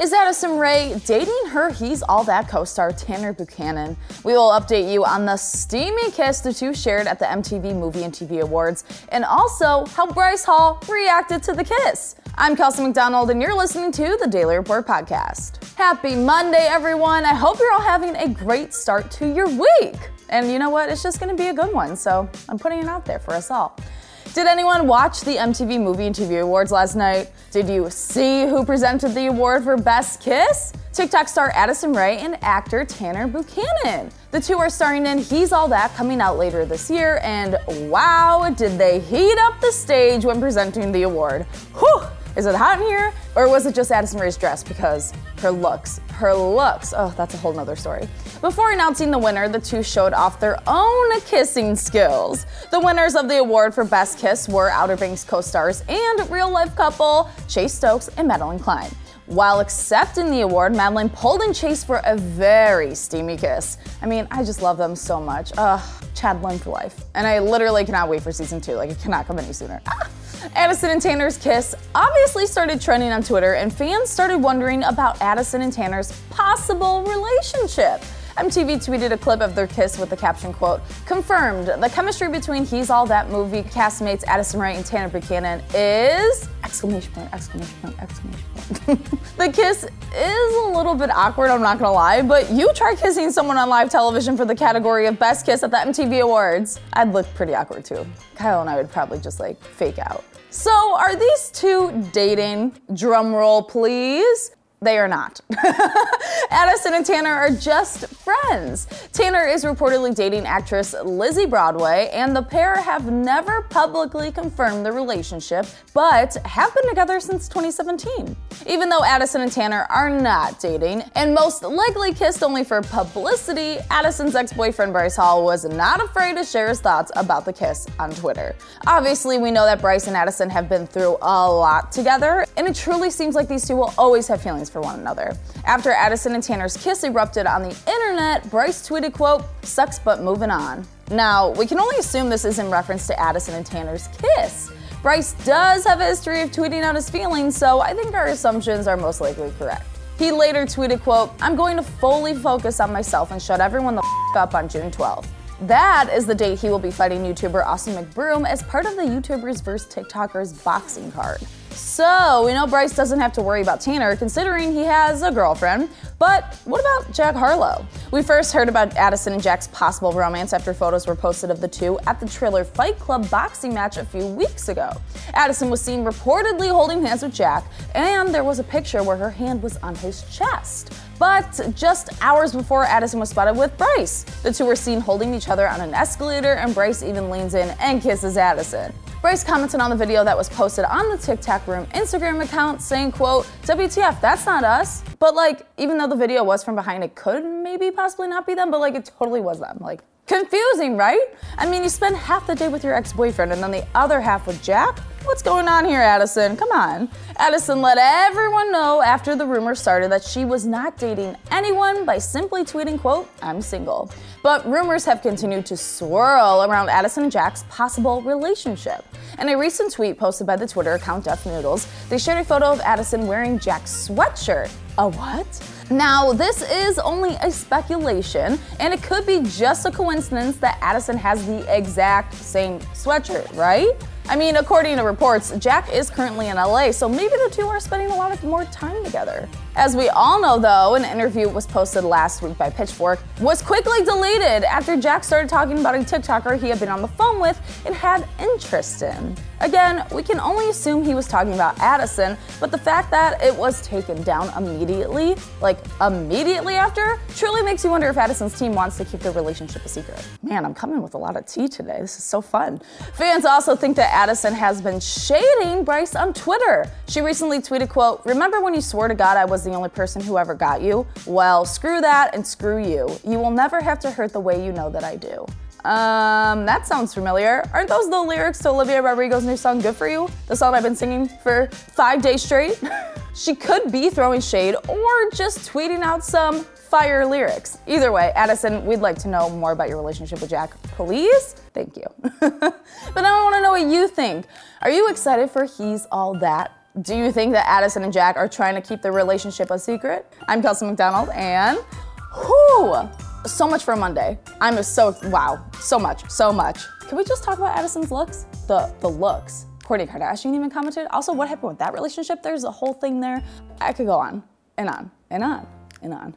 Is Addison Rae dating her He's All That co star Tanner Buchanan? We will update you on the steamy kiss the two shared at the MTV Movie and TV Awards, and also how Bryce Hall reacted to the kiss. I'm Kelsey MacDonald, and you're listening to the Daily Report Podcast. Happy Monday, everyone. I hope you're all having a great start to your week. And you know what? It's just going to be a good one, so I'm putting it out there for us all. Did anyone watch the MTV Movie and TV Awards last night? Did you see who presented the award for Best Kiss? TikTok star Addison Rae and actor Tanner Buchanan. The two are starring in He's All That coming out later this year, and wow, did they heat up the stage when presenting the award. Whew! Is it hot in here? Or was it just Addison Rae's dress? Because her looks, her looks, oh, that's a whole nother story. Before announcing the winner, the two showed off their own kissing skills. The winners of the award for Best Kiss were Outer Banks co stars and real life couple Chase Stokes and Madelyn Cline. While accepting the award, Madelyn pulled in Chase for a very steamy kiss. I mean, I just love them so much. Ugh, Chad Lynn for life. And I literally cannot wait for season two. Like, it cannot come any sooner. Ah. Addison and Tanner's kiss obviously started trending on Twitter, and fans started wondering about Addison and Tanner's possible relationship. MTV tweeted a clip of their kiss with the caption quote, confirmed the chemistry between He's All That movie castmates Addison Rae and Tanner Buchanan is exclamation point, exclamation point, exclamation point. the kiss is a little bit awkward, I'm not gonna lie, but you try kissing someone on live television for the category of best kiss at the MTV Awards. I'd look pretty awkward too. Kyle and I would probably just like fake out. So, are these two dating? Drum roll, please. They are not. Addison and Tanner are just friends. Tanner is reportedly dating actress Lizze Broadway, and the pair have never publicly confirmed the relationship, but have been together since 2017. Even though Addison and Tanner are not dating, and most likely kissed only for publicity, Addison's ex boyfriend Bryce Hall was not afraid to share his thoughts about the kiss on Twitter. Obviously, we know that Bryce and Addison have been through a lot together, and it truly seems like these two will always have feelings for one another. After Addison and Tanner's kiss erupted on the internet, Bryce tweeted, quote, sucks but moving on. Now, we can only assume this is in reference to Addison and Tanner's kiss. Bryce does have a history of tweeting out his feelings, so I think our assumptions are most likely correct. He later tweeted, quote, I'm going to fully focus on myself and shut everyone the f- up on June 12th. That is the date he will be fighting YouTuber Austin McBroom as part of the YouTubers vs. TikTokers boxing card. So, we know Bryce doesn't have to worry about Tanner considering he has a girlfriend. But what about Jack Harlow? We first heard about Addison and Jack's possible romance after photos were posted of the two at the Triller Fight Club boxing match a few weeks ago. Addison was seen reportedly holding hands with Jack, and there was a picture where her hand was on his chest. But just hours before Addison was spotted with Bryce, the two were seen holding each other on an escalator, and Bryce even leans in and kisses Addison. Bryce commented on the video that was posted on the TikTok Room Instagram account saying, quote, WTF, that's not us. But like, even though the video was from behind, it could maybe possibly not be them, but like it totally was them. Like, confusing, right? I mean, you spend half the day with your ex-boyfriend and then the other half with Jack? What's going on here, Addison? Come on. Addison let everyone know after the rumor started that she was not dating anyone by simply tweeting, quote, I'm single. But rumors have continued to swirl around Addison and Jack's possible relationship. In a recent tweet posted by the Twitter account Def Noodles, they shared a photo of Addison wearing Jack's sweatshirt. A what? Now, this is only a speculation, and it could be just a coincidence that Addison has the exact same sweatshirt, right? I mean, according to reports, Jack is currently in LA, so maybe the two are spending a lot of more time together. As we all know, though, an interview was posted last week by Pitchfork was quickly deleted after Jack started talking about a TikToker he had been on the phone with and had interest in. Again, we can only assume he was talking about Addison, but the fact that it was taken down immediately, like immediately after, truly makes you wonder if Addison's team wants to keep their relationship a secret. Man, I'm coming with a lot of tea today. This is so fun. Fans also think that Addison has been shading Bryce on Twitter. She recently tweeted, quote, Remember when you swore to God I was the only person who ever got you? Well, screw that and screw you. You will never have to hurt the way you know that I do. Um, that sounds familiar. Aren't those the lyrics to Olivia Rodrigo's new song, Good For You? The song I've been singing for five days straight? she could be throwing shade or just tweeting out some fire lyrics. Either way, Addison, we'd like to know more about your relationship with Jack, please. Thank you. but now I want to know what you think. Are you excited for He's All That? Do you think that Addison and Jack are trying to keep their relationship a secret? I'm Kelsey MacDonald, and whoo, so much for Monday. I'm so wow, so much, so much. Can we just talk about Addison's looks? The the looks. Kourtney Kardashian even commented. Also, what happened with that relationship? There's a whole thing there. I could go on and on and on and on.